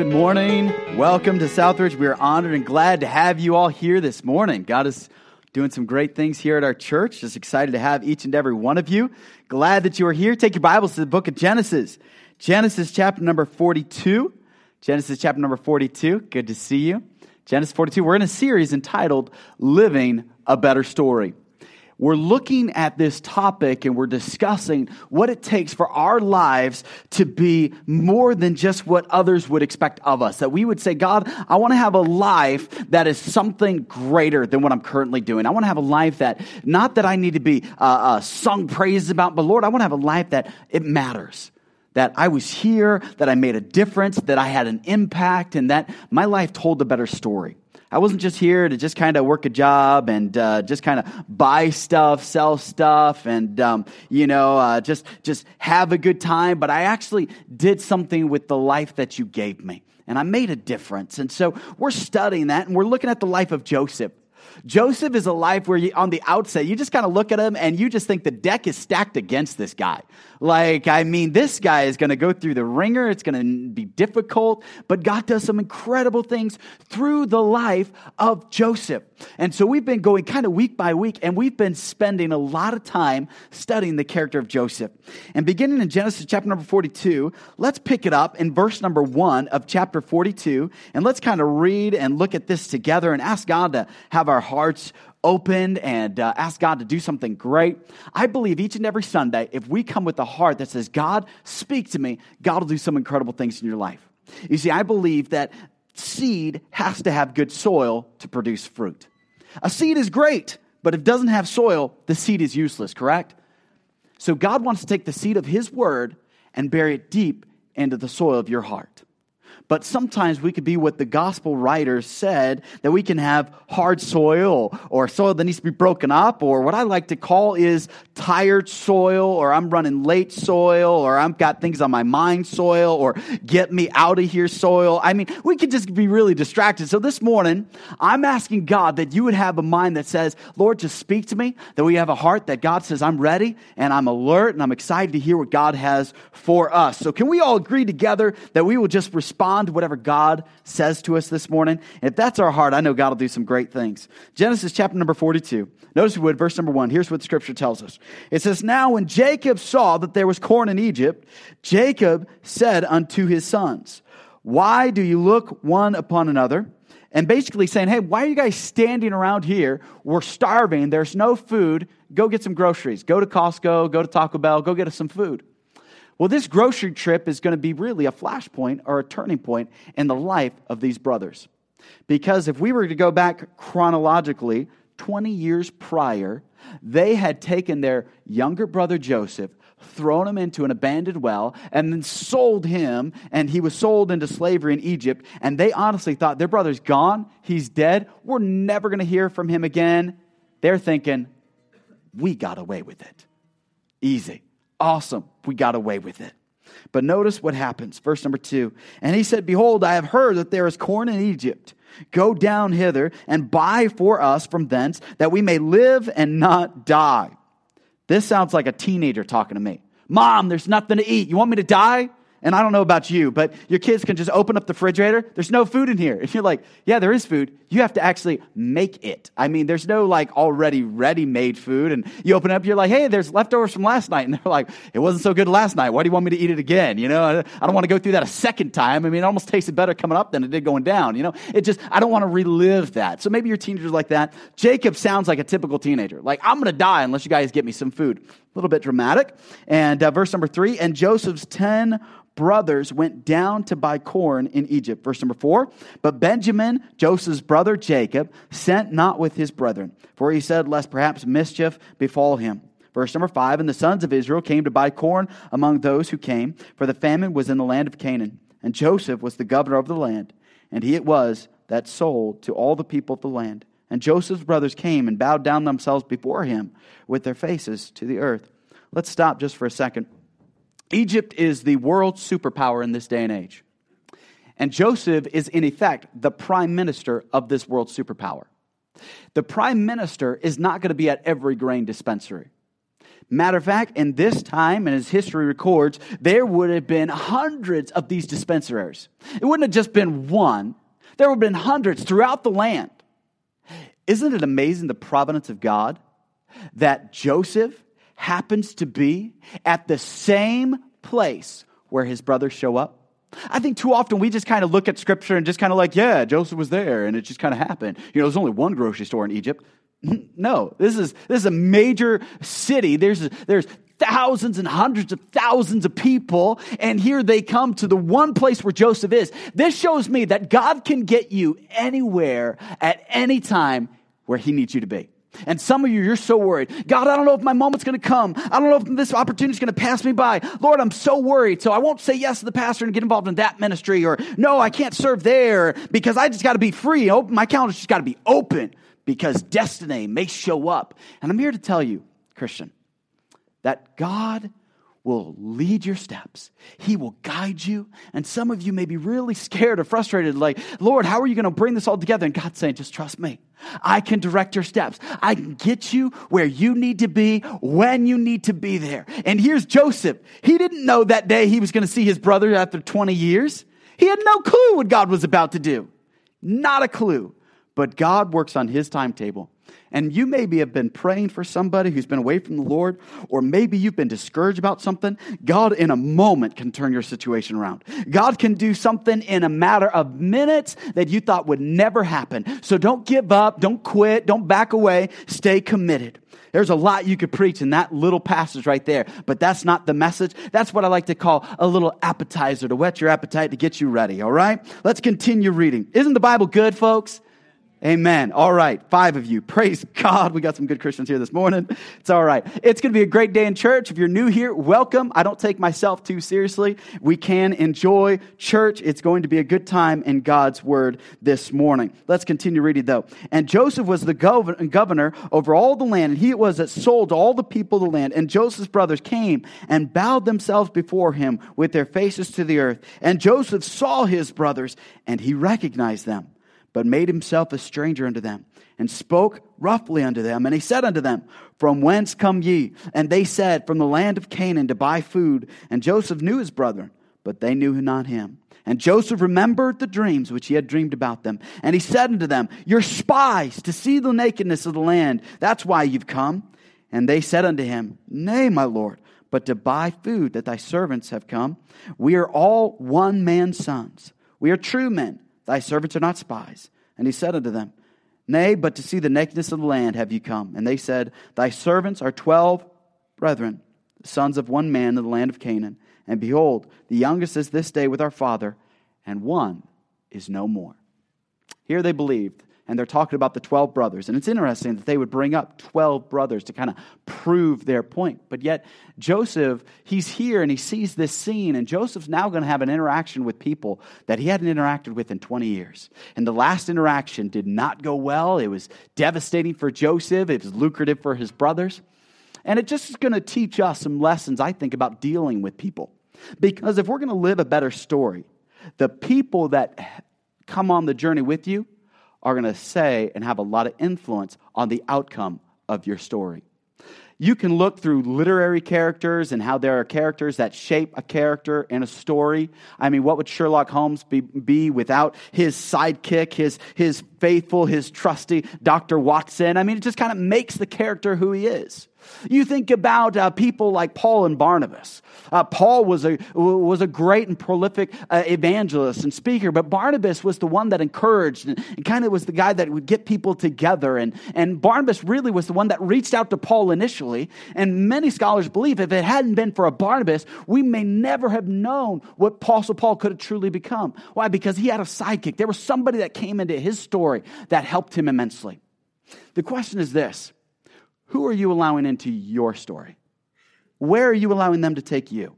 Good morning. Welcome to Southridge. We are honored and glad to have you all here this morning. God is doing some great things here at our church. Just excited to have each and every one of you. Glad that you are here. Take your Bibles to the book of Genesis. Genesis chapter number 42. Genesis chapter number 42. Good to see you. Genesis 42. We're in a series entitled Living a Better Story we're looking at this topic and we're discussing what it takes for our lives to be more than just what others would expect of us. That we would say, God, I want to have a life that is something greater than what I'm currently doing. I want to have a life that, not that I need to be uh, uh, sung praises about, but Lord, I want to have a life that it matters that I was here, that I made a difference, that I had an impact, and that my life told a better story. I wasn't just here to just kind of work a job and uh, just kind of buy stuff, sell stuff, and um, you know uh, just just have a good time. But I actually did something with the life that you gave me, and I made a difference. And so we're studying that, and we're looking at the life of Joseph. Joseph is a life where you, on the outset, you just kind of look at him and you just think the deck is stacked against this guy. Like, I mean, this guy is going to go through the ringer. It's going to be difficult, but God does some incredible things through the life of Joseph. And so we've been going kind of week by week, and we've been spending a lot of time studying the character of Joseph. And beginning in Genesis chapter number 42, let's pick it up in verse number one of chapter 42, and let's kind of read and look at this together and ask God to have our hearts opened and uh, ask God to do something great. I believe each and every Sunday, if we come with a heart that says, God, speak to me, God will do some incredible things in your life. You see, I believe that seed has to have good soil to produce fruit. A seed is great, but if it doesn't have soil, the seed is useless, correct? So God wants to take the seed of His word and bury it deep into the soil of your heart. But sometimes we could be what the gospel writers said that we can have hard soil or soil that needs to be broken up, or what I like to call is tired soil, or I'm running late soil, or I've got things on my mind soil, or get me out of here soil. I mean, we could just be really distracted. So this morning, I'm asking God that you would have a mind that says, Lord, just speak to me, that we have a heart that God says, I'm ready and I'm alert and I'm excited to hear what God has for us. So can we all agree together that we will just respond? Respond to whatever God says to us this morning. And if that's our heart, I know God will do some great things. Genesis chapter number 42. Notice we would, verse number one. Here's what the scripture tells us. It says, Now when Jacob saw that there was corn in Egypt, Jacob said unto his sons, Why do you look one upon another? And basically saying, Hey, why are you guys standing around here? We're starving. There's no food. Go get some groceries. Go to Costco, go to Taco Bell, go get us some food. Well, this grocery trip is going to be really a flashpoint or a turning point in the life of these brothers. Because if we were to go back chronologically, 20 years prior, they had taken their younger brother Joseph, thrown him into an abandoned well, and then sold him, and he was sold into slavery in Egypt. And they honestly thought their brother's gone, he's dead, we're never going to hear from him again. They're thinking, we got away with it. Easy. Awesome. We got away with it. But notice what happens. Verse number two. And he said, Behold, I have heard that there is corn in Egypt. Go down hither and buy for us from thence, that we may live and not die. This sounds like a teenager talking to me. Mom, there's nothing to eat. You want me to die? And I don't know about you, but your kids can just open up the refrigerator. There's no food in here. If you're like, yeah, there is food, you have to actually make it. I mean, there's no like already ready made food. And you open it up, you're like, hey, there's leftovers from last night. And they're like, it wasn't so good last night. Why do you want me to eat it again? You know, I don't want to go through that a second time. I mean, it almost tasted better coming up than it did going down. You know, it just, I don't want to relive that. So maybe your teenager's like that. Jacob sounds like a typical teenager. Like, I'm going to die unless you guys get me some food. A little bit dramatic. And uh, verse number three, and Joseph's 10 brothers went down to buy corn in Egypt. Verse number four. But Benjamin, Joseph's brother Jacob, sent not with his brethren, for he said, Lest perhaps mischief befall him. Verse number five. And the sons of Israel came to buy corn among those who came, for the famine was in the land of Canaan. And Joseph was the governor of the land, and he it was that sold to all the people of the land. And Joseph's brothers came and bowed down themselves before him with their faces to the earth. Let's stop just for a second. Egypt is the world superpower in this day and age. And Joseph is, in effect, the prime minister of this world superpower. The prime minister is not going to be at every grain dispensary. Matter of fact, in this time, and as history records, there would have been hundreds of these dispensaries. It wouldn't have just been one, there would have been hundreds throughout the land. Isn't it amazing the providence of God that Joseph happens to be at the same place where his brothers show up? I think too often we just kind of look at scripture and just kind of like, yeah, Joseph was there and it just kind of happened. You know, there's only one grocery store in Egypt. No, this is, this is a major city. There's, there's thousands and hundreds of thousands of people, and here they come to the one place where Joseph is. This shows me that God can get you anywhere at any time where He needs you to be. And some of you, you're so worried. God, I don't know if my moment's going to come. I don't know if this opportunity is going to pass me by. Lord, I'm so worried. So I won't say yes to the pastor and get involved in that ministry. Or no, I can't serve there because I just got to be free. Oh, my calendar's just got to be open because destiny may show up. And I'm here to tell you, Christian, that God will lead your steps. He will guide you. And some of you may be really scared or frustrated, like, Lord, how are you going to bring this all together? And God's saying, just trust me. I can direct your steps. I can get you where you need to be when you need to be there. And here's Joseph. He didn't know that day he was going to see his brother after 20 years. He had no clue what God was about to do. Not a clue. But God works on his timetable. And you maybe have been praying for somebody who's been away from the Lord, or maybe you've been discouraged about something. God, in a moment, can turn your situation around. God can do something in a matter of minutes that you thought would never happen. So don't give up, don't quit, don't back away, stay committed. There's a lot you could preach in that little passage right there, but that's not the message. That's what I like to call a little appetizer to whet your appetite to get you ready, all right? Let's continue reading. Isn't the Bible good, folks? Amen. All right. Five of you. Praise God. We got some good Christians here this morning. It's all right. It's going to be a great day in church. If you're new here, welcome. I don't take myself too seriously. We can enjoy church. It's going to be a good time in God's word this morning. Let's continue reading though. And Joseph was the governor over all the land, and he was that sold all the people of the land. And Joseph's brothers came and bowed themselves before him with their faces to the earth. And Joseph saw his brothers, and he recognized them but made himself a stranger unto them, and spoke roughly unto them. And he said unto them, From whence come ye? And they said, From the land of Canaan to buy food. And Joseph knew his brethren, but they knew not him. And Joseph remembered the dreams which he had dreamed about them. And he said unto them, You're spies to see the nakedness of the land. That's why you've come. And they said unto him, Nay, my Lord, but to buy food that thy servants have come. We are all one man's sons. We are true men Thy servants are not spies. And he said unto them, Nay, but to see the nakedness of the land have ye come. And they said, Thy servants are twelve brethren, sons of one man in the land of Canaan. And behold, the youngest is this day with our father, and one is no more. Here they believed and they're talking about the 12 brothers. And it's interesting that they would bring up 12 brothers to kind of prove their point. But yet, Joseph, he's here and he sees this scene, and Joseph's now going to have an interaction with people that he hadn't interacted with in 20 years. And the last interaction did not go well. It was devastating for Joseph, it was lucrative for his brothers. And it just is going to teach us some lessons, I think, about dealing with people. Because if we're going to live a better story, the people that come on the journey with you, are going to say and have a lot of influence on the outcome of your story. You can look through literary characters and how there are characters that shape a character in a story. I mean, what would Sherlock Holmes be, be without his sidekick, his, his faithful, his trusty Dr. Watson? I mean, it just kind of makes the character who he is. You think about uh, people like Paul and Barnabas. Uh, Paul was a, was a great and prolific uh, evangelist and speaker, but Barnabas was the one that encouraged and, and kind of was the guy that would get people together. And, and Barnabas really was the one that reached out to Paul initially. And many scholars believe if it hadn't been for a Barnabas, we may never have known what Apostle Paul could have truly become. Why? Because he had a sidekick. There was somebody that came into his story that helped him immensely. The question is this who are you allowing into your story? Where are you allowing them to take you?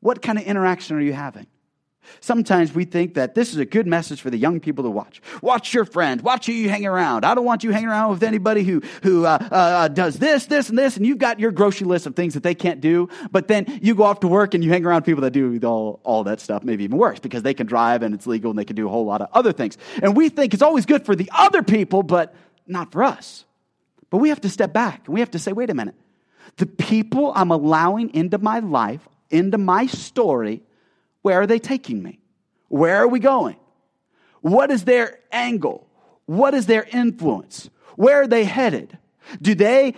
What kind of interaction are you having? Sometimes we think that this is a good message for the young people to watch. Watch your friends. Watch who you hang around. I don't want you hanging around with anybody who, who uh, uh, uh, does this, this, and this, and you've got your grocery list of things that they can't do. But then you go off to work and you hang around people that do all, all that stuff, maybe even worse, because they can drive and it's legal and they can do a whole lot of other things. And we think it's always good for the other people, but not for us. But we have to step back and we have to say, wait a minute. The people I'm allowing into my life, into my story, where are they taking me? Where are we going? What is their angle? What is their influence? Where are they headed? Do they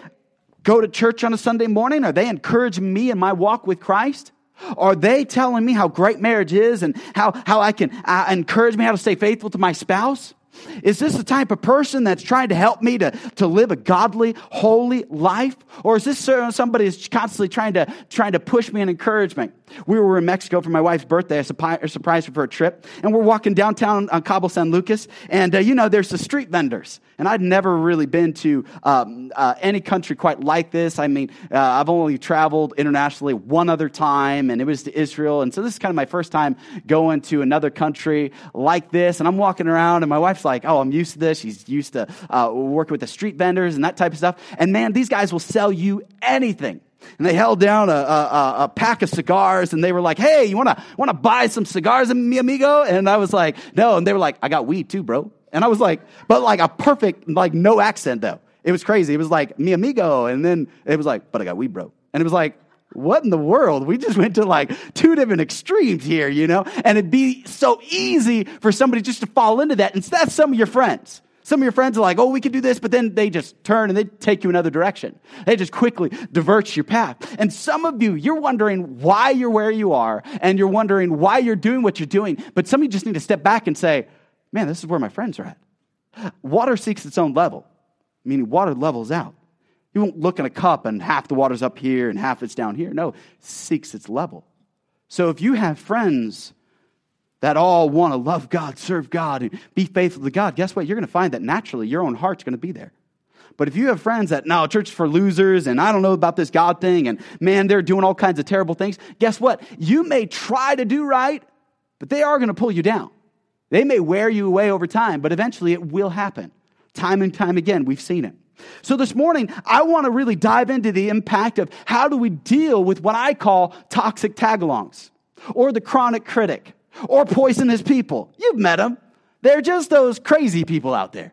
go to church on a Sunday morning? Are they encouraging me in my walk with Christ? Are they telling me how great marriage is and how, how I can uh, encourage me how to stay faithful to my spouse? Is this the type of person that's trying to help me to, to live a godly, holy life? Or is this somebody that's constantly trying to, trying to push me and encourage me? We were in Mexico for my wife's birthday. I surprised her for a trip. And we're walking downtown on Cabo San Lucas. And, uh, you know, there's the street vendors. And I'd never really been to um, uh, any country quite like this. I mean, uh, I've only traveled internationally one other time, and it was to Israel. And so this is kind of my first time going to another country like this. And I'm walking around, and my wife's like, oh, I'm used to this. She's used to uh, working with the street vendors and that type of stuff. And man, these guys will sell you anything. And they held down a, a, a, pack of cigars and they were like, hey, you want to buy some cigars, mi amigo? And I was like, no. And they were like, I got weed too, bro. And I was like, but like a perfect, like no accent though. It was crazy. It was like, mi amigo. And then it was like, but I got weed, bro. And it was like, what in the world? We just went to like two different extremes here, you know? And it'd be so easy for somebody just to fall into that. And that's some of your friends. Some of your friends are like, oh, we could do this, but then they just turn and they take you another direction. They just quickly divert your path. And some of you, you're wondering why you're where you are, and you're wondering why you're doing what you're doing. But some of you just need to step back and say, man, this is where my friends are at. Water seeks its own level, meaning water levels out. You won't look in a cup and half the water's up here and half it's down here. No, seeks its level. So if you have friends that all want to love God, serve God, and be faithful to God, guess what? You're going to find that naturally your own heart's going to be there. But if you have friends that, no, church for losers, and I don't know about this God thing, and man, they're doing all kinds of terrible things, guess what? You may try to do right, but they are going to pull you down. They may wear you away over time, but eventually it will happen. Time and time again, we've seen it. So this morning, I want to really dive into the impact of how do we deal with what I call toxic tagalongs, or the chronic critic, or poisonous people. You've met them. They're just those crazy people out there.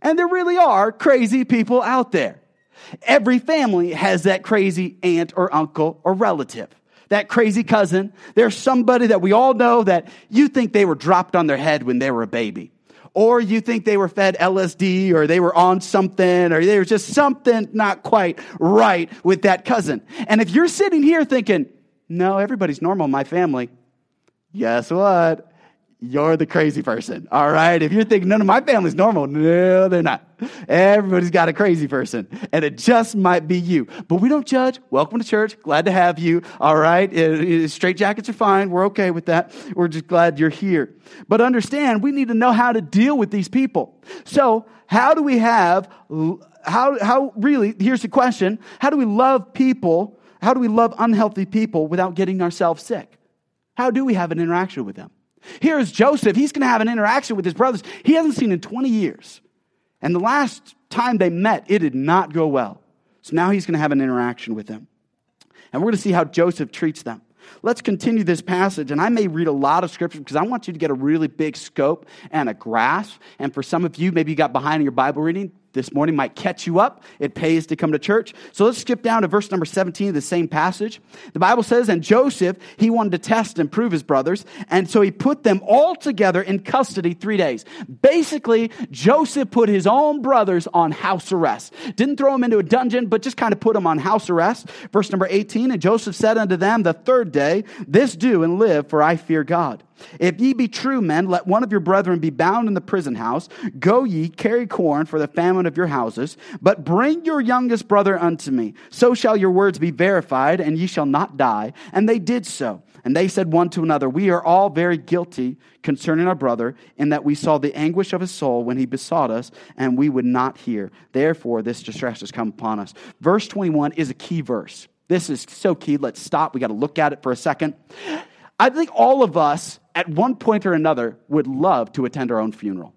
And there really are crazy people out there. Every family has that crazy aunt or uncle or relative. That crazy cousin. There's somebody that we all know that you think they were dropped on their head when they were a baby. Or you think they were fed LSD or they were on something or there was just something not quite right with that cousin. And if you're sitting here thinking, no, everybody's normal in my family, guess what? You're the crazy person. All right. If you're thinking none of my family's normal, no, they're not. Everybody's got a crazy person, and it just might be you. But we don't judge. Welcome to church. Glad to have you. All right. Uh, uh, straight jackets are fine. We're okay with that. We're just glad you're here. But understand, we need to know how to deal with these people. So, how do we have, how, how really, here's the question how do we love people? How do we love unhealthy people without getting ourselves sick? How do we have an interaction with them? Here's Joseph. He's going to have an interaction with his brothers he hasn't seen in 20 years. And the last time they met, it did not go well. So now he's going to have an interaction with them. And we're going to see how Joseph treats them. Let's continue this passage. And I may read a lot of scripture because I want you to get a really big scope and a grasp. And for some of you, maybe you got behind in your Bible reading this morning might catch you up. It pays to come to church. So let's skip down to verse number 17 of the same passage. The Bible says, And Joseph, he wanted to test and prove his brothers. And so he put them all together in custody three days. Basically, Joseph put his own brothers on house arrest. Didn't throw them into a dungeon, but just kind of put them on house arrest. Verse number 18, And Joseph said unto them the third day, This do and live, for I fear God. If ye be true men, let one of your brethren be bound in the prison house. Go ye, carry corn for the famine of your houses, but bring your youngest brother unto me. So shall your words be verified, and ye shall not die. And they did so. And they said one to another, We are all very guilty concerning our brother, in that we saw the anguish of his soul when he besought us, and we would not hear. Therefore, this distress has come upon us. Verse 21 is a key verse. This is so key. Let's stop. We got to look at it for a second. I think all of us, at one point or another, would love to attend our own funeral.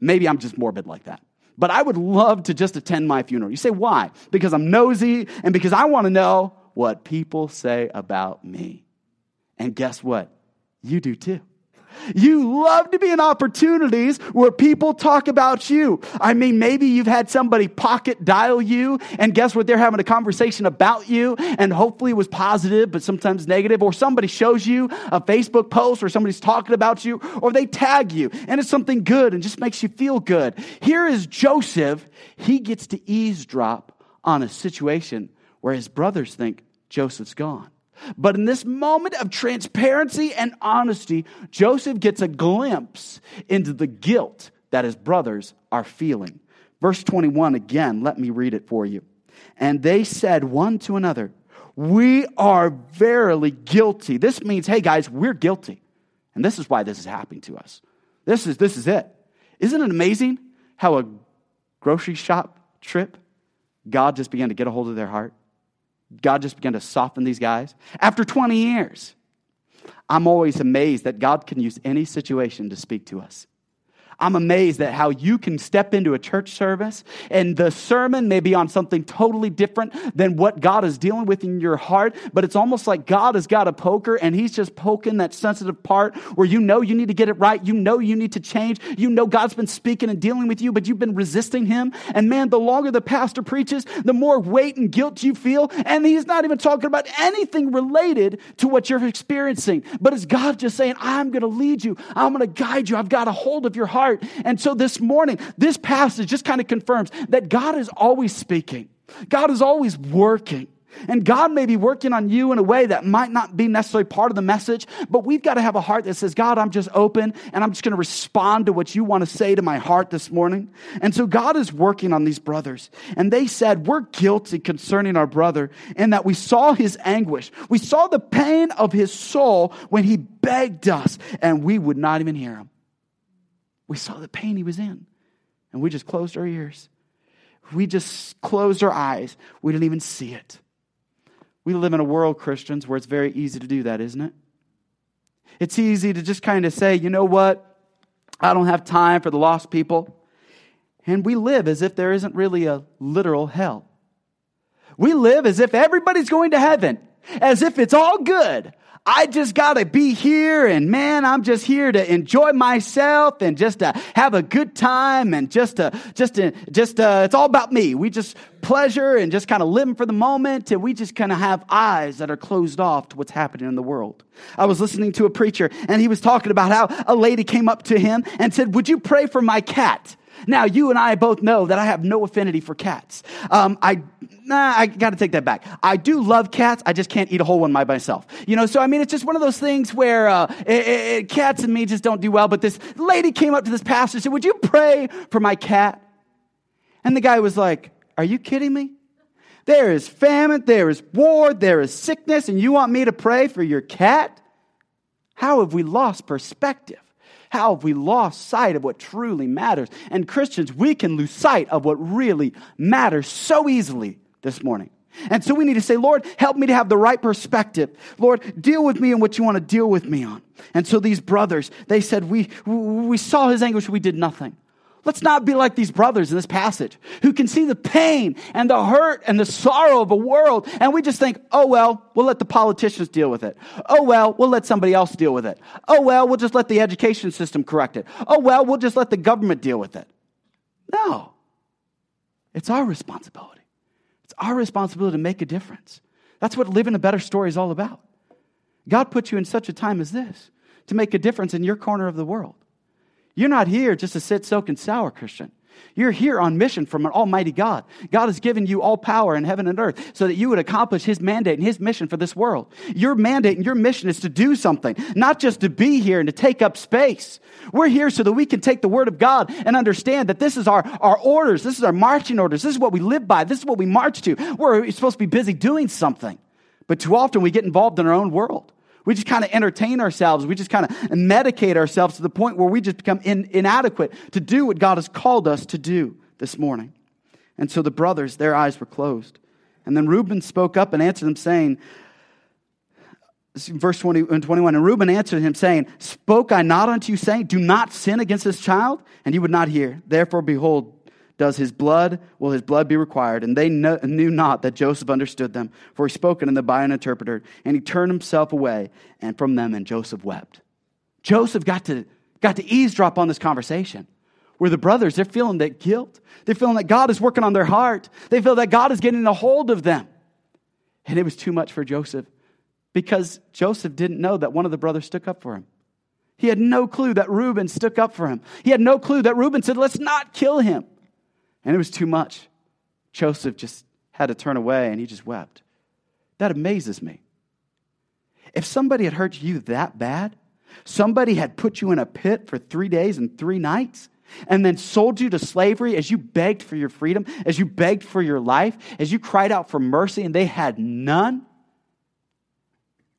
Maybe I'm just morbid like that. But I would love to just attend my funeral. You say, why? Because I'm nosy and because I want to know what people say about me. And guess what? You do too. You love to be in opportunities where people talk about you. I mean, maybe you've had somebody pocket dial you, and guess what? They're having a conversation about you, and hopefully it was positive, but sometimes negative. Or somebody shows you a Facebook post, or somebody's talking about you, or they tag you, and it's something good and just makes you feel good. Here is Joseph. He gets to eavesdrop on a situation where his brothers think Joseph's gone. But in this moment of transparency and honesty, Joseph gets a glimpse into the guilt that his brothers are feeling. Verse 21 again, let me read it for you. And they said one to another, We are verily guilty. This means, hey guys, we're guilty. And this is why this is happening to us. This is, this is it. Isn't it amazing how a grocery shop trip, God just began to get a hold of their heart? God just began to soften these guys. After 20 years, I'm always amazed that God can use any situation to speak to us. I'm amazed at how you can step into a church service and the sermon may be on something totally different than what God is dealing with in your heart, but it's almost like God has got a poker and he's just poking that sensitive part where you know you need to get it right. You know you need to change. You know God's been speaking and dealing with you, but you've been resisting him. And man, the longer the pastor preaches, the more weight and guilt you feel. And he's not even talking about anything related to what you're experiencing, but it's God just saying, I'm going to lead you. I'm going to guide you. I've got a hold of your heart heart. And so this morning, this passage just kind of confirms that God is always speaking, God is always working. And God may be working on you in a way that might not be necessarily part of the message, but we've got to have a heart that says, God, I'm just open and I'm just going to respond to what you want to say to my heart this morning. And so God is working on these brothers. And they said, We're guilty concerning our brother, in that we saw his anguish. We saw the pain of his soul when he begged us, and we would not even hear him. We saw the pain he was in, and we just closed our ears. We just closed our eyes. We didn't even see it. We live in a world, Christians, where it's very easy to do that, isn't it? It's easy to just kind of say, you know what? I don't have time for the lost people. And we live as if there isn't really a literal hell. We live as if everybody's going to heaven, as if it's all good, I just got to be here and man, I'm just here to enjoy myself and just to have a good time and just to, just to, just uh, it's all about me. We just pleasure and just kind of living for the moment and we just kind of have eyes that are closed off to what's happening in the world. I was listening to a preacher and he was talking about how a lady came up to him and said, would you pray for my cat? Now, you and I both know that I have no affinity for cats. Um, I, nah, I got to take that back. I do love cats. I just can't eat a whole one by myself. You know, so I mean, it's just one of those things where uh, it, it, cats and me just don't do well. But this lady came up to this pastor and said, "Would you pray for my cat?" And the guy was like, "Are you kidding me?" There is famine, there is war, there is sickness, and you want me to pray for your cat? How have we lost perspective? How have we lost sight of what truly matters? And Christians, we can lose sight of what really matters so easily this morning. And so we need to say, Lord, help me to have the right perspective. Lord, deal with me in what you want to deal with me on. And so these brothers, they said, we, we saw his anguish, we did nothing. Let's not be like these brothers in this passage who can see the pain and the hurt and the sorrow of a world. And we just think, oh, well, we'll let the politicians deal with it. Oh, well, we'll let somebody else deal with it. Oh, well, we'll just let the education system correct it. Oh, well, we'll just let the government deal with it. No. It's our responsibility. It's our responsibility to make a difference. That's what living a better story is all about. God put you in such a time as this to make a difference in your corner of the world. You're not here just to sit, soak, and sour, Christian. You're here on mission from an almighty God. God has given you all power in heaven and earth so that you would accomplish his mandate and his mission for this world. Your mandate and your mission is to do something, not just to be here and to take up space. We're here so that we can take the word of God and understand that this is our, our orders. This is our marching orders. This is what we live by. This is what we march to. We're supposed to be busy doing something. But too often we get involved in our own world. We just kind of entertain ourselves. We just kind of medicate ourselves to the point where we just become in, inadequate to do what God has called us to do this morning. And so the brothers, their eyes were closed. And then Reuben spoke up and answered them, saying, verse 20 and 21 and reuben answered him saying spoke i not unto you saying do not sin against this child and he would not hear therefore behold does his blood, will his blood be required? And they knew not that Joseph understood them, for he spoke unto them by an interpreter. And he turned himself away and from them, and Joseph wept. Joseph got to, got to eavesdrop on this conversation where the brothers, they're feeling that guilt. They're feeling that God is working on their heart. They feel that God is getting a hold of them. And it was too much for Joseph because Joseph didn't know that one of the brothers stuck up for him. He had no clue that Reuben stuck up for him. He had no clue that Reuben said, Let's not kill him. And it was too much. Joseph just had to turn away and he just wept. That amazes me. If somebody had hurt you that bad, somebody had put you in a pit for three days and three nights, and then sold you to slavery as you begged for your freedom, as you begged for your life, as you cried out for mercy and they had none,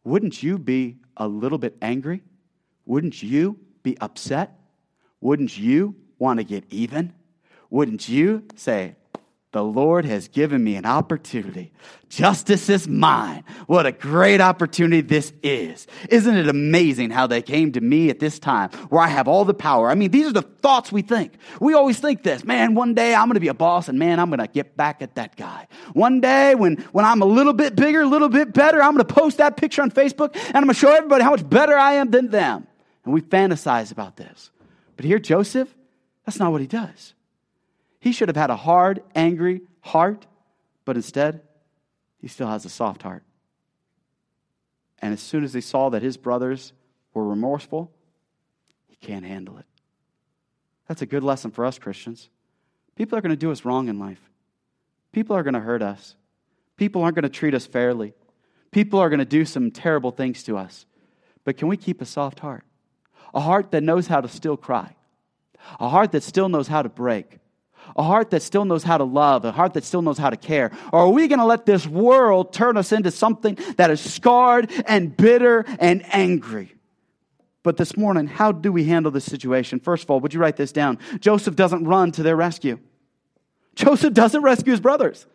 wouldn't you be a little bit angry? Wouldn't you be upset? Wouldn't you want to get even? Wouldn't you say, the Lord has given me an opportunity. Justice is mine. What a great opportunity this is. Isn't it amazing how they came to me at this time where I have all the power? I mean, these are the thoughts we think. We always think this, man, one day I'm going to be a boss and man, I'm going to get back at that guy. One day when, when I'm a little bit bigger, a little bit better, I'm going to post that picture on Facebook and I'm going to show everybody how much better I am than them. And we fantasize about this. But here, Joseph, that's not what he does. He should have had a hard, angry heart, but instead, he still has a soft heart. And as soon as he saw that his brothers were remorseful, he can't handle it. That's a good lesson for us Christians. People are going to do us wrong in life. People are going to hurt us. People aren't going to treat us fairly. People are going to do some terrible things to us. But can we keep a soft heart? A heart that knows how to still cry. A heart that still knows how to break a heart that still knows how to love, a heart that still knows how to care? Or are we going to let this world turn us into something that is scarred and bitter and angry? But this morning, how do we handle this situation? First of all, would you write this down? Joseph doesn't run to their rescue. Joseph doesn't rescue his brothers.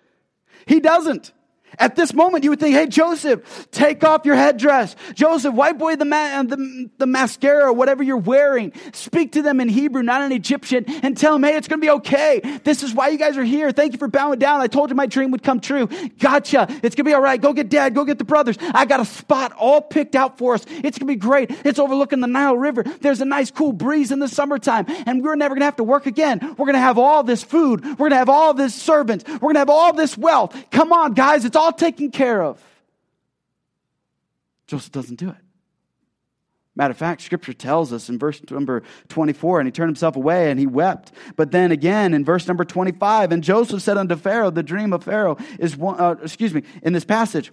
He doesn't. At this moment, you would think, hey, Joseph, take off your headdress. Joseph, wipe away the, ma- uh, the, the mascara, whatever you're wearing. Speak to them in Hebrew, not in Egyptian, and tell them, hey, it's going to be okay. This is why you guys are here. Thank you for bowing down. I told you my dream would come true. Gotcha. It's going to be all right. Go get dad. Go get the brothers. I got a spot all picked out for us. It's going to be great. It's overlooking the Nile River. There's a nice cool breeze in the summertime, and we're never going to have to work again. We're going to have all this food. We're going to have all this servants. We're going to have all this wealth. Come on, guys. It's all all taken care of. Joseph doesn't do it. Matter of fact, scripture tells us in verse number 24, and he turned himself away and he wept. But then again in verse number 25, and Joseph said unto Pharaoh, the dream of Pharaoh is one, uh, excuse me, in this passage,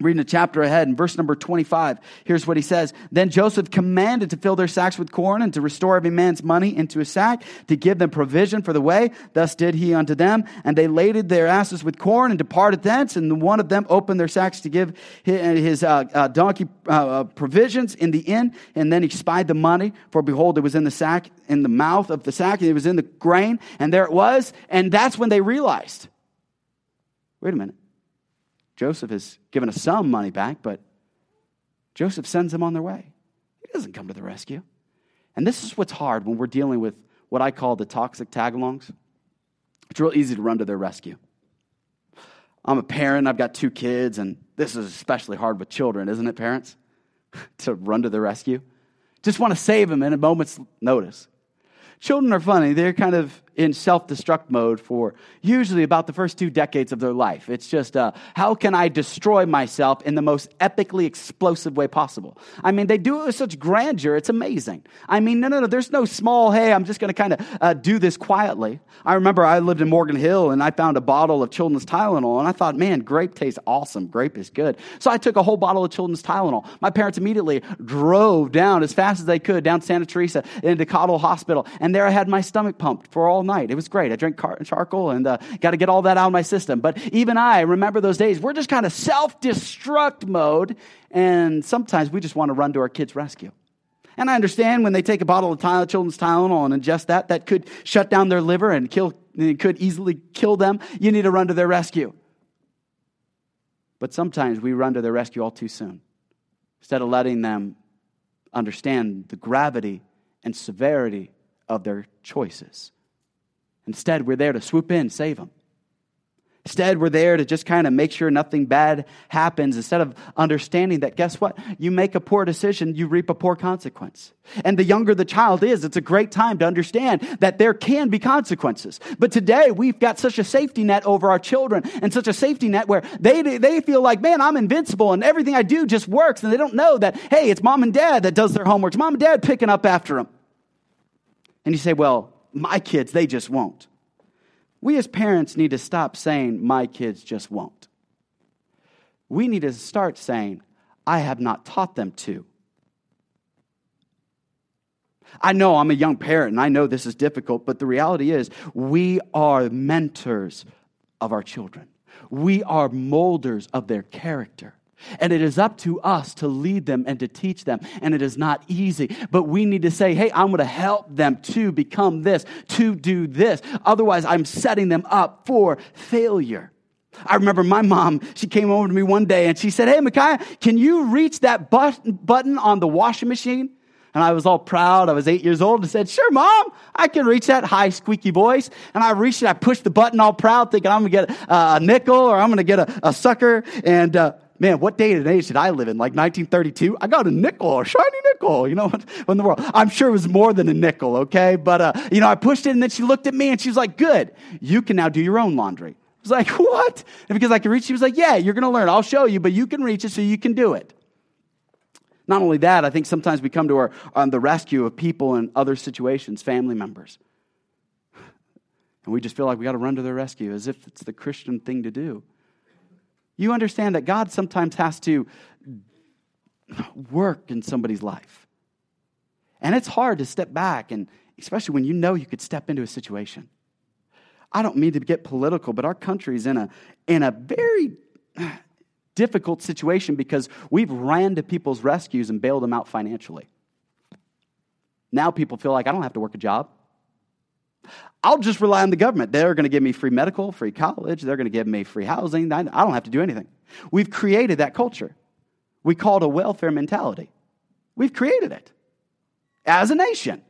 Reading a chapter ahead in verse number 25, here's what he says. Then Joseph commanded to fill their sacks with corn and to restore every man's money into a sack to give them provision for the way. Thus did he unto them. And they laded their asses with corn and departed thence. And one of them opened their sacks to give his uh, uh, donkey uh, uh, provisions in the inn. And then he spied the money, for behold, it was in the sack, in the mouth of the sack, and it was in the grain. And there it was. And that's when they realized wait a minute Joseph has given us some money back, but Joseph sends them on their way. He doesn't come to the rescue. And this is what's hard when we're dealing with what I call the toxic tagalongs. It's real easy to run to their rescue. I'm a parent, I've got two kids, and this is especially hard with children, isn't it, parents? to run to the rescue. Just want to save them in a moment's notice. Children are funny. They're kind of in self destruct mode for usually about the first two decades of their life. It's just, uh, how can I destroy myself in the most epically explosive way possible? I mean, they do it with such grandeur. It's amazing. I mean, no, no, no. There's no small, hey, I'm just going to kind of uh, do this quietly. I remember I lived in Morgan Hill and I found a bottle of children's Tylenol and I thought, man, grape tastes awesome. Grape is good. So I took a whole bottle of children's Tylenol. My parents immediately drove down as fast as they could down Santa Teresa into Cottle Hospital. And there I had my stomach pumped for all all night. It was great. I drank car- charcoal and uh, got to get all that out of my system. But even I remember those days. We're just kind of self destruct mode. And sometimes we just want to run to our kids' rescue. And I understand when they take a bottle of children's Tylenol and ingest that, that could shut down their liver and kill, it could easily kill them. You need to run to their rescue. But sometimes we run to their rescue all too soon. Instead of letting them understand the gravity and severity of their choices. Instead, we're there to swoop in, save them. Instead, we're there to just kind of make sure nothing bad happens instead of understanding that, guess what? You make a poor decision, you reap a poor consequence. And the younger the child is, it's a great time to understand that there can be consequences. But today, we've got such a safety net over our children and such a safety net where they, they feel like, man, I'm invincible and everything I do just works. And they don't know that, hey, it's mom and dad that does their homework. It's mom and dad picking up after them. And you say, well, my kids, they just won't. We as parents need to stop saying, my kids just won't. We need to start saying, I have not taught them to. I know I'm a young parent and I know this is difficult, but the reality is we are mentors of our children. We are molders of their character. And it is up to us to lead them and to teach them. And it is not easy. But we need to say, hey, I'm going to help them to become this, to do this. Otherwise, I'm setting them up for failure. I remember my mom, she came over to me one day and she said, Hey, Micaiah, can you reach that button on the washing machine? And I was all proud. I was eight years old and said, Sure, mom, I can reach that high, squeaky voice. And I reached it. I pushed the button all proud, thinking I'm going to get a, nickel or I'm going to get a, a sucker. And uh, man, what day and age did I live in? Like 1932? I got a nickel, a shiny nickel, you know, what in the world. I'm sure it was more than a nickel, okay? But, uh, you know, I pushed it and then she looked at me and she was like, good, you can now do your own laundry. I was like, what? And because I could reach, she was like, yeah, you're going to learn. I'll show you, but you can reach it so you can do it. Not only that, I think sometimes we come to our, on the rescue of people in other situations, family members. And we just feel like we got to run to their rescue as if it's the Christian thing to do you understand that God sometimes has to work in somebody's life. And it's hard to step back, and especially when you know you could step into a situation. I don't mean to get political, but our country is in a, in a very difficult situation because we've ran to people's rescues and bailed them out financially. Now people feel like I don't have to work a job. I'll just rely on the government. They're going to give me free medical, free college. They're going to give me free housing. I don't have to do anything. We've created that culture. We call it a welfare mentality. We've created it as a nation.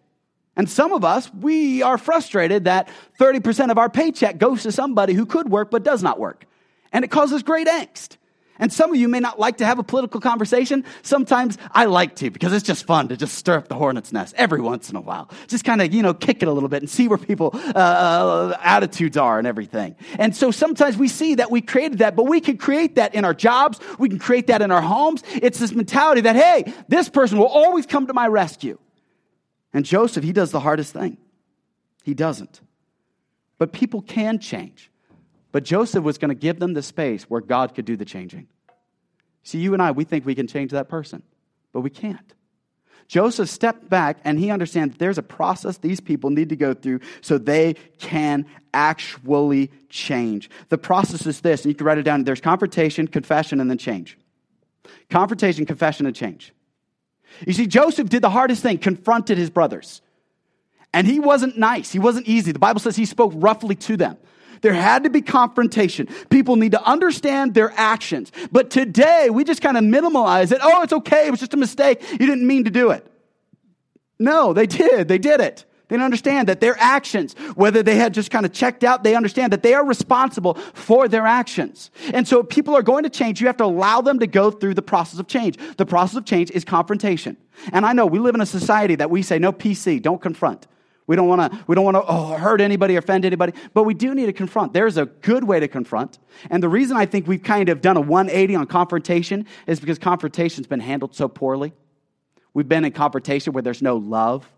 And some of us, we are frustrated that 30% of our paycheck goes to somebody who could work but does not work. And it causes great angst. And some of you may not like to have a political conversation. Sometimes I like to because it's just fun to just stir up the hornet's nest every once in a while. Just kind of, you know, kick it a little bit and see where people uh, uh, attitudes are and everything. And so sometimes we see that we created that, but we can create that in our jobs. We can create that in our homes. It's this mentality that, hey, this person will always come to my rescue. And Joseph, he does the hardest thing. He doesn't. But people can change. But Joseph was going to give them the space where God could do the changing. See, you and I, we think we can change that person, but we can't. Joseph stepped back and he understands there's a process these people need to go through so they can actually change. The process is this, and you can write it down. There's confrontation, confession, and then change. Confrontation, confession, and change. You see, Joseph did the hardest thing, confronted his brothers. And he wasn't nice. He wasn't easy. The Bible says he spoke roughly to them. There had to be confrontation. People need to understand their actions. But today, we just kind of minimalize it. Oh, it's okay. It was just a mistake. You didn't mean to do it. No, they did. They did it. They understand that their actions, whether they had just kind of checked out, they understand that they are responsible for their actions. And so people are going to change, you have to allow them to go through the process of change. The process of change is confrontation. And I know we live in a society that we say, no PC, don't confront. We don't want to we don't want to oh, hurt anybody, offend anybody, but we do need to confront. There's a good way to confront. And the reason I think we've kind of done a 180 on confrontation is because confrontation's been handled so poorly. We've been in confrontation where there's no love,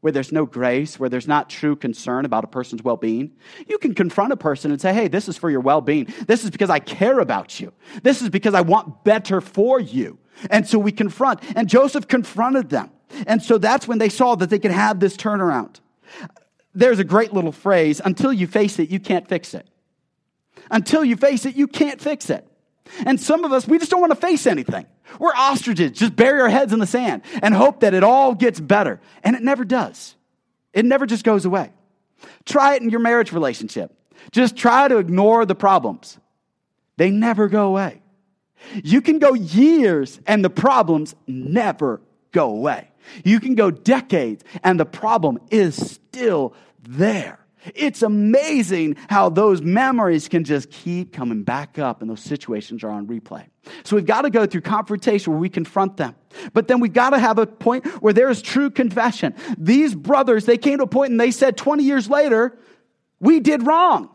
where there's no grace, where there's not true concern about a person's well-being. You can confront a person and say, "Hey, this is for your well-being. This is because I care about you. This is because I want better for you." And so we confront. And Joseph confronted them. And so that's when they saw that they could have this turnaround. There's a great little phrase until you face it, you can't fix it. Until you face it, you can't fix it. And some of us, we just don't want to face anything. We're ostriches, just bury our heads in the sand and hope that it all gets better. And it never does. It never just goes away. Try it in your marriage relationship. Just try to ignore the problems. They never go away. You can go years and the problems never go away. You can go decades and the problem is still there. It's amazing how those memories can just keep coming back up and those situations are on replay. So we've got to go through confrontation where we confront them. But then we've got to have a point where there is true confession. These brothers, they came to a point and they said 20 years later, we did wrong.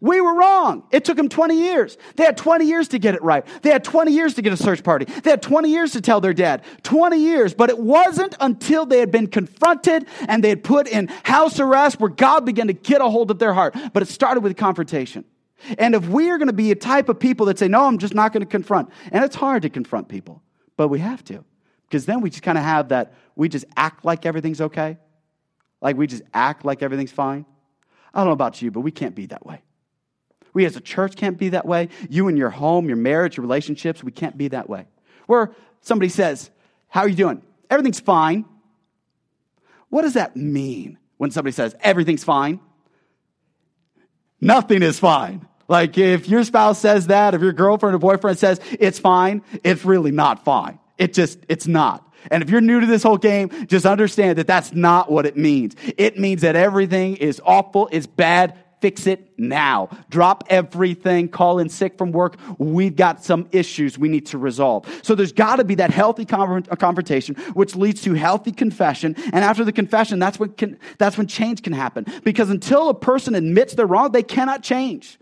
We were wrong. It took them 20 years. They had 20 years to get it right. They had 20 years to get a search party. They had 20 years to tell their dad. 20 years. But it wasn't until they had been confronted and they had put in house arrest where God began to get a hold of their heart. But it started with confrontation. And if we are going to be a type of people that say, no, I'm just not going to confront, and it's hard to confront people, but we have to. Because then we just kind of have that, we just act like everything's okay. Like we just act like everything's fine. I don't know about you, but we can't be that way. We as a church can't be that way. You and your home, your marriage, your relationships, we can't be that way. Where somebody says, How are you doing? Everything's fine. What does that mean when somebody says, Everything's fine? Nothing is fine. Like if your spouse says that, if your girlfriend or boyfriend says it's fine, it's really not fine. It just, it's not. And if you're new to this whole game, just understand that that's not what it means. It means that everything is awful, it's bad, fix it now. Drop everything, call in sick from work. We've got some issues we need to resolve. So there's got to be that healthy uh, confrontation, which leads to healthy confession. And after the confession, that's when, can, that's when change can happen. Because until a person admits they're wrong, they cannot change.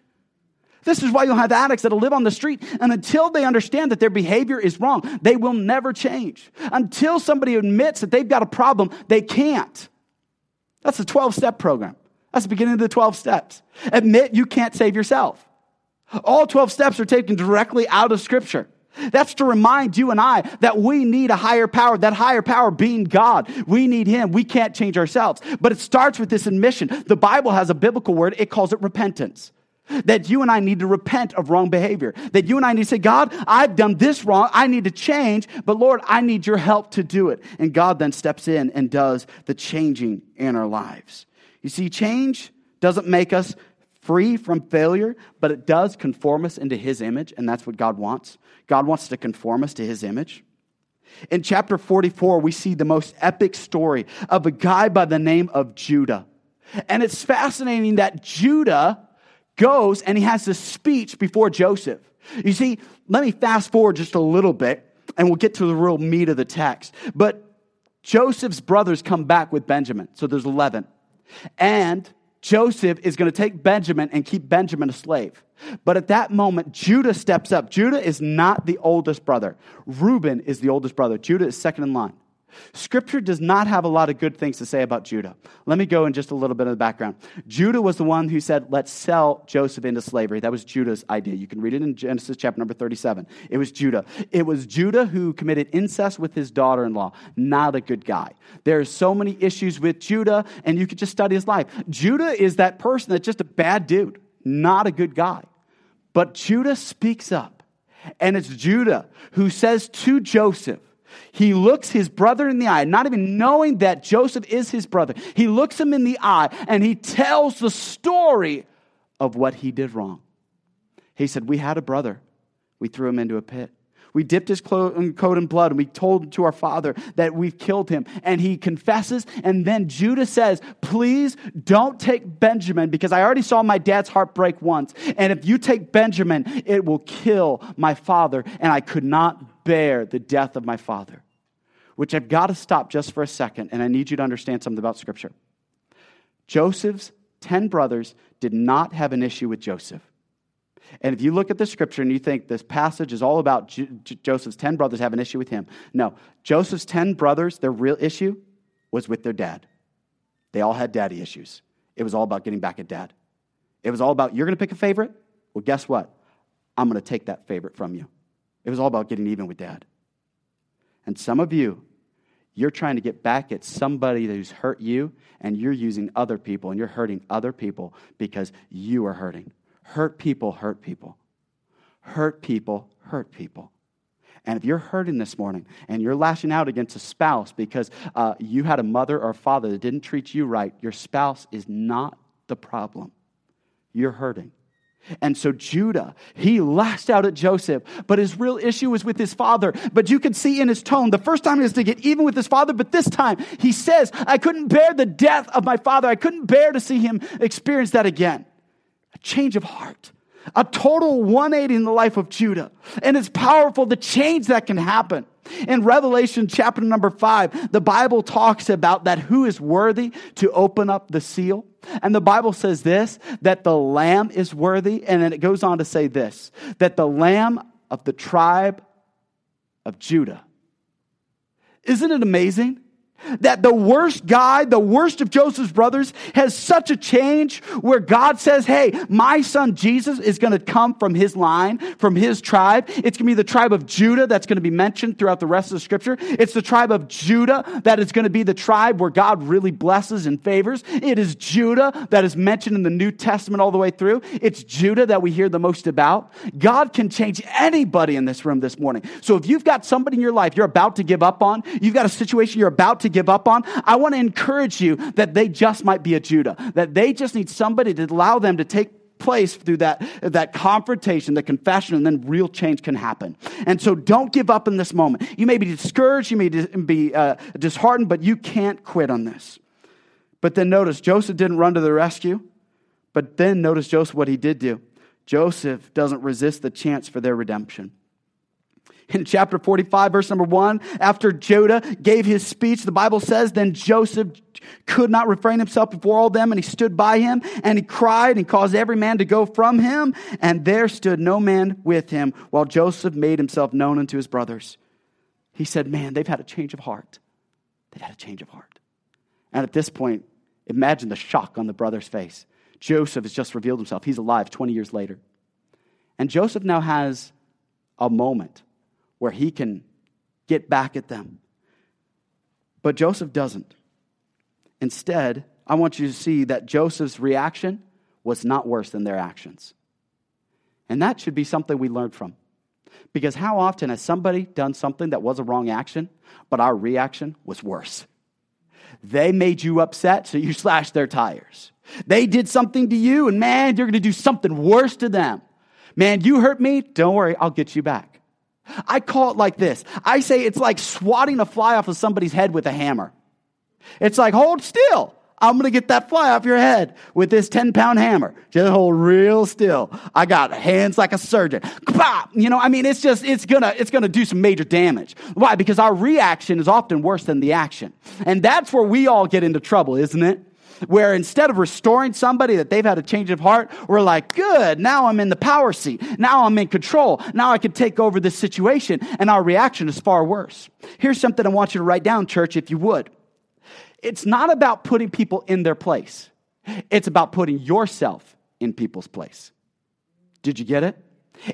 This is why you'll have addicts that'll live on the street, and until they understand that their behavior is wrong, they will never change. Until somebody admits that they've got a problem, they can't. That's the 12 step program. That's the beginning of the 12 steps. Admit you can't save yourself. All 12 steps are taken directly out of Scripture. That's to remind you and I that we need a higher power, that higher power being God. We need Him. We can't change ourselves. But it starts with this admission. The Bible has a biblical word, it calls it repentance. That you and I need to repent of wrong behavior. That you and I need to say, God, I've done this wrong. I need to change, but Lord, I need your help to do it. And God then steps in and does the changing in our lives. You see, change doesn't make us free from failure, but it does conform us into His image, and that's what God wants. God wants to conform us to His image. In chapter 44, we see the most epic story of a guy by the name of Judah. And it's fascinating that Judah goes and he has this speech before Joseph. You see, let me fast forward just a little bit and we'll get to the real meat of the text. But Joseph's brothers come back with Benjamin. So there's 11. And Joseph is going to take Benjamin and keep Benjamin a slave. But at that moment, Judah steps up. Judah is not the oldest brother. Reuben is the oldest brother. Judah is second in line. Scripture does not have a lot of good things to say about Judah. Let me go in just a little bit of the background. Judah was the one who said, Let's sell Joseph into slavery. That was Judah's idea. You can read it in Genesis chapter number 37. It was Judah. It was Judah who committed incest with his daughter in law. Not a good guy. There are so many issues with Judah, and you could just study his life. Judah is that person that's just a bad dude, not a good guy. But Judah speaks up. And it's Judah who says to Joseph, he looks his brother in the eye, not even knowing that Joseph is his brother. He looks him in the eye and he tells the story of what he did wrong. He said, We had a brother. We threw him into a pit. We dipped his um, coat in blood and we told to our father that we've killed him. And he confesses. And then Judah says, Please don't take Benjamin because I already saw my dad's heart break once. And if you take Benjamin, it will kill my father. And I could not bear the death of my father. Which I've got to stop just for a second. And I need you to understand something about Scripture. Joseph's 10 brothers did not have an issue with Joseph. And if you look at the scripture and you think this passage is all about J- J- Joseph's 10 brothers have an issue with him, no. Joseph's 10 brothers, their real issue was with their dad. They all had daddy issues. It was all about getting back at dad. It was all about, you're going to pick a favorite? Well, guess what? I'm going to take that favorite from you. It was all about getting even with dad. And some of you, you're trying to get back at somebody who's hurt you, and you're using other people, and you're hurting other people because you are hurting. Hurt people hurt people. Hurt people hurt people. And if you're hurting this morning and you're lashing out against a spouse because uh, you had a mother or a father that didn't treat you right, your spouse is not the problem. You're hurting. And so Judah, he lashed out at Joseph, but his real issue was with his father. But you can see in his tone, the first time he has to get even with his father, but this time he says, I couldn't bear the death of my father. I couldn't bear to see him experience that again. A change of heart, a total 180 in the life of Judah. And it's powerful the change that can happen. In Revelation chapter number five, the Bible talks about that who is worthy to open up the seal. And the Bible says this that the lamb is worthy. And then it goes on to say this that the lamb of the tribe of Judah. Isn't it amazing? That the worst guy, the worst of Joseph's brothers, has such a change where God says, Hey, my son Jesus is going to come from his line, from his tribe. It's going to be the tribe of Judah that's going to be mentioned throughout the rest of the scripture. It's the tribe of Judah that is going to be the tribe where God really blesses and favors. It is Judah that is mentioned in the New Testament all the way through. It's Judah that we hear the most about. God can change anybody in this room this morning. So if you've got somebody in your life you're about to give up on, you've got a situation you're about to give up on, I want to encourage you that they just might be a Judah, that they just need somebody to allow them to take place through that, that confrontation, the confession, and then real change can happen. And so don't give up in this moment. You may be discouraged, you may be uh, disheartened, but you can't quit on this. But then notice, Joseph didn't run to the rescue, but then notice Joseph what he did do. Joseph doesn't resist the chance for their redemption in chapter 45, verse number one, after Judah gave his speech, the Bible says, then Joseph could not refrain himself before all them, and he stood by him, and he cried and caused every man to go from him, and there stood no man with him, while Joseph made himself known unto his brothers. He said, Man, they've had a change of heart. They've had a change of heart. And at this point, imagine the shock on the brother's face. Joseph has just revealed himself. He's alive 20 years later. And Joseph now has a moment where he can get back at them. But Joseph doesn't. Instead, I want you to see that Joseph's reaction was not worse than their actions. And that should be something we learn from. Because how often has somebody done something that was a wrong action, but our reaction was worse? They made you upset, so you slashed their tires. They did something to you, and man, you're to do something worse to them. Man, you hurt me, don't worry, I'll get you back. I call it like this I say it's like swatting a fly off of somebody's head with a hammer. It's like, hold still. I'm going to get that fly off your head with this 10 pound hammer. Just hold real still. I got hands like a surgeon. You know, I mean, it's just, it's going to, it's going to do some major damage. Why? Because our reaction is often worse than the action. And that's where we all get into trouble, isn't it? Where instead of restoring somebody that they've had a change of heart, we're like, good, now I'm in the power seat. Now I'm in control. Now I can take over this situation. And our reaction is far worse. Here's something I want you to write down, church, if you would. It's not about putting people in their place, it's about putting yourself in people's place. Did you get it?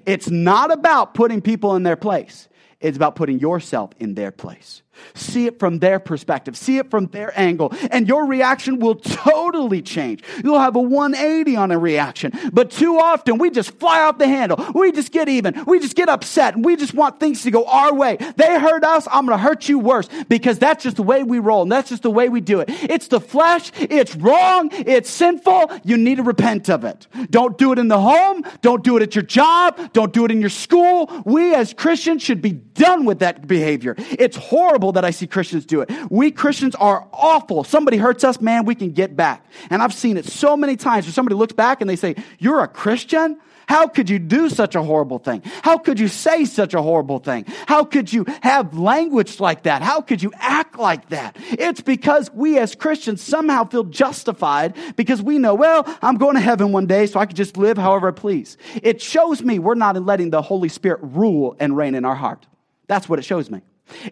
It's not about putting people in their place. It's about putting yourself in their place. See it from their perspective. See it from their angle. And your reaction will totally change. You'll have a 180 on a reaction. But too often we just fly off the handle. We just get even. We just get upset. And we just want things to go our way. They hurt us. I'm going to hurt you worse because that's just the way we roll. And that's just the way we do it. It's the flesh. It's wrong. It's sinful. You need to repent of it. Don't do it in the home. Don't do it at your job. Don't do it in your school. We as Christians should be done with that behavior. It's horrible that I see Christians do it. We Christians are awful. Somebody hurts us, man, we can get back. And I've seen it so many times where somebody looks back and they say, You're a Christian? How could you do such a horrible thing? How could you say such a horrible thing? How could you have language like that? How could you act like that? It's because we as Christians somehow feel justified because we know, well, I'm going to heaven one day, so I can just live however I please. It shows me we're not letting the Holy Spirit rule and reign in our heart. That's what it shows me.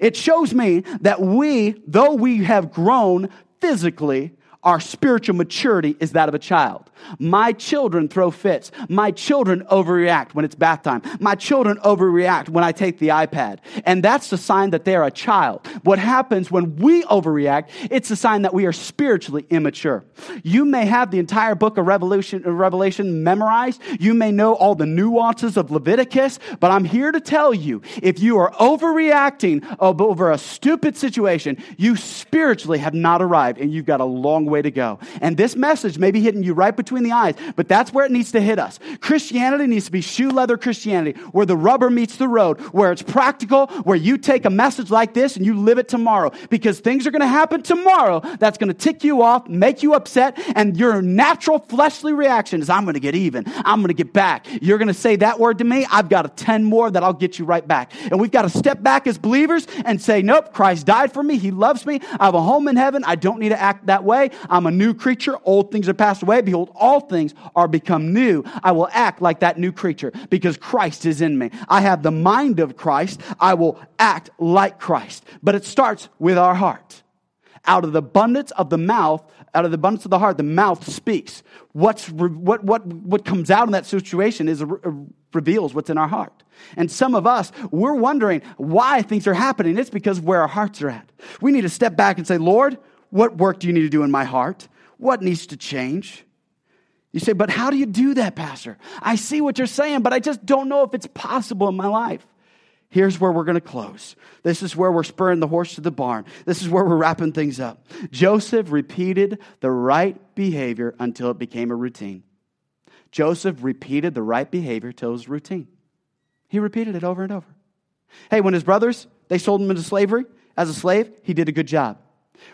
It shows me that we, though we have grown physically, our spiritual maturity is that of a child. My children throw fits. My children overreact when it's bath time. My children overreact when I take the iPad. And that's the sign that they're a child. What happens when we overreact, it's a sign that we are spiritually immature. You may have the entire book of Revelation, Revelation memorized. You may know all the nuances of Leviticus, but I'm here to tell you, if you are overreacting over a stupid situation, you spiritually have not arrived and you've got a long way to go. And this message may be hitting you right between the eyes, but that's where it needs to hit us. Christianity needs to be shoe leather Christianity, where the rubber meets the road, where it's practical, where you take a message like this and you live it tomorrow. Because things are going to happen tomorrow that's going to tick you off, make you upset, and your natural fleshly reaction is, I'm going to get even. I'm going to get back. You're going to say that word to me. I've got a 10 more that I'll get you right back. And we've got to step back as believers and say, nope, Christ died for me. He loves me. I have a home in heaven. I don't need to act that way. I'm a new creature. Old things are passed away. Behold, all things are become new. I will act like that new creature because Christ is in me. I have the mind of Christ. I will act like Christ. But it starts with our heart. Out of the abundance of the mouth, out of the abundance of the heart, the mouth speaks. What's, what, what, what comes out in that situation is reveals what's in our heart. And some of us, we're wondering why things are happening. It's because of where our hearts are at. We need to step back and say, Lord, what work do you need to do in my heart? What needs to change? You say, but how do you do that, Pastor? I see what you're saying, but I just don't know if it's possible in my life. Here's where we're going to close. This is where we're spurring the horse to the barn. This is where we're wrapping things up. Joseph repeated the right behavior until it became a routine. Joseph repeated the right behavior till it was routine. He repeated it over and over. Hey, when his brothers, they sold him into slavery as a slave, he did a good job.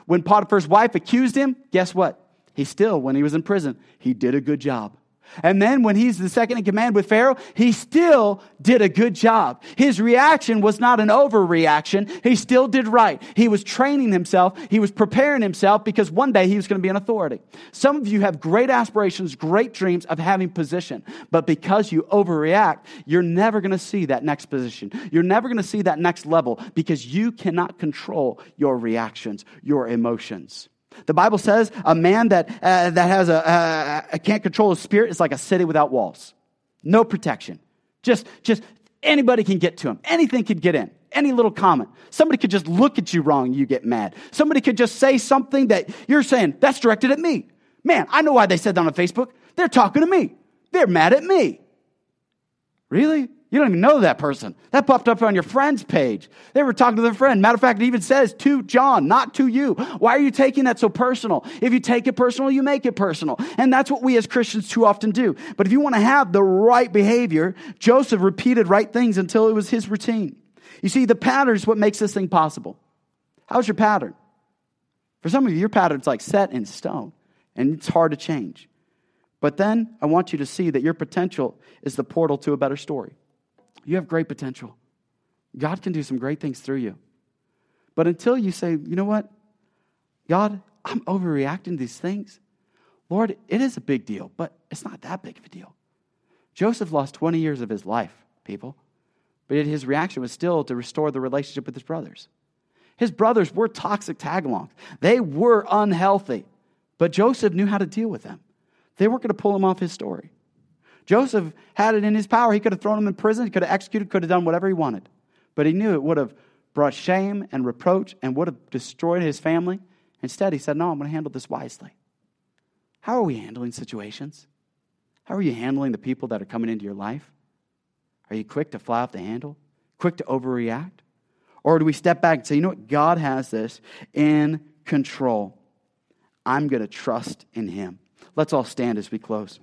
When Potiphar's wife accused him, guess what? He still, when he was in prison, he did a good job. And then when he's the second in command with Pharaoh, he still did a good job. His reaction was not an overreaction. He still did right. He was training himself. He was preparing himself because one day he was going to be an authority. Some of you have great aspirations, great dreams of having position, but because you overreact, you're never going to see that next position. You're never going to see that next level because you cannot control your reactions, your emotions. The Bible says a man that, uh, that has a, uh, can't control his spirit is like a city without walls. No protection. Just, just anybody can get to him. Anything could get in. Any little comment. Somebody could just look at you wrong, you get mad. Somebody could just say something that you're saying, that's directed at me. Man, I know why they said that on Facebook. They're talking to me. They're mad at me. Really? You don't even know that person. That popped up on your friend's page. They were talking to their friend. Matter of fact, it even says to John, not to you. Why are you taking that so personal? If you take it personal, you make it personal. And that's what we as Christians too often do. But if you want to have the right behavior, Joseph repeated right things until it was his routine. You see, the pattern is what makes this thing possible. How's your pattern? For some of you, your pattern's like set in stone, and it's hard to change. But then I want you to see that your potential is the portal to a better story. You have great potential. God can do some great things through you. But until you say, you know what? God, I'm overreacting to these things. Lord, it is a big deal, but it's not that big of a deal. Joseph lost 20 years of his life, people, but his reaction was still to restore the relationship with his brothers. His brothers were toxic tagalongs, they were unhealthy, but Joseph knew how to deal with them. They weren't going to pull him off his story. Joseph had it in his power. He could have thrown him in prison, could have executed, could have done whatever he wanted. But he knew it would have brought shame and reproach and would have destroyed his family. Instead, he said, No, I'm going to handle this wisely. How are we handling situations? How are you handling the people that are coming into your life? Are you quick to fly off the handle? Quick to overreact? Or do we step back and say, you know what? God has this in control. I'm going to trust in Him. Let's all stand as we close.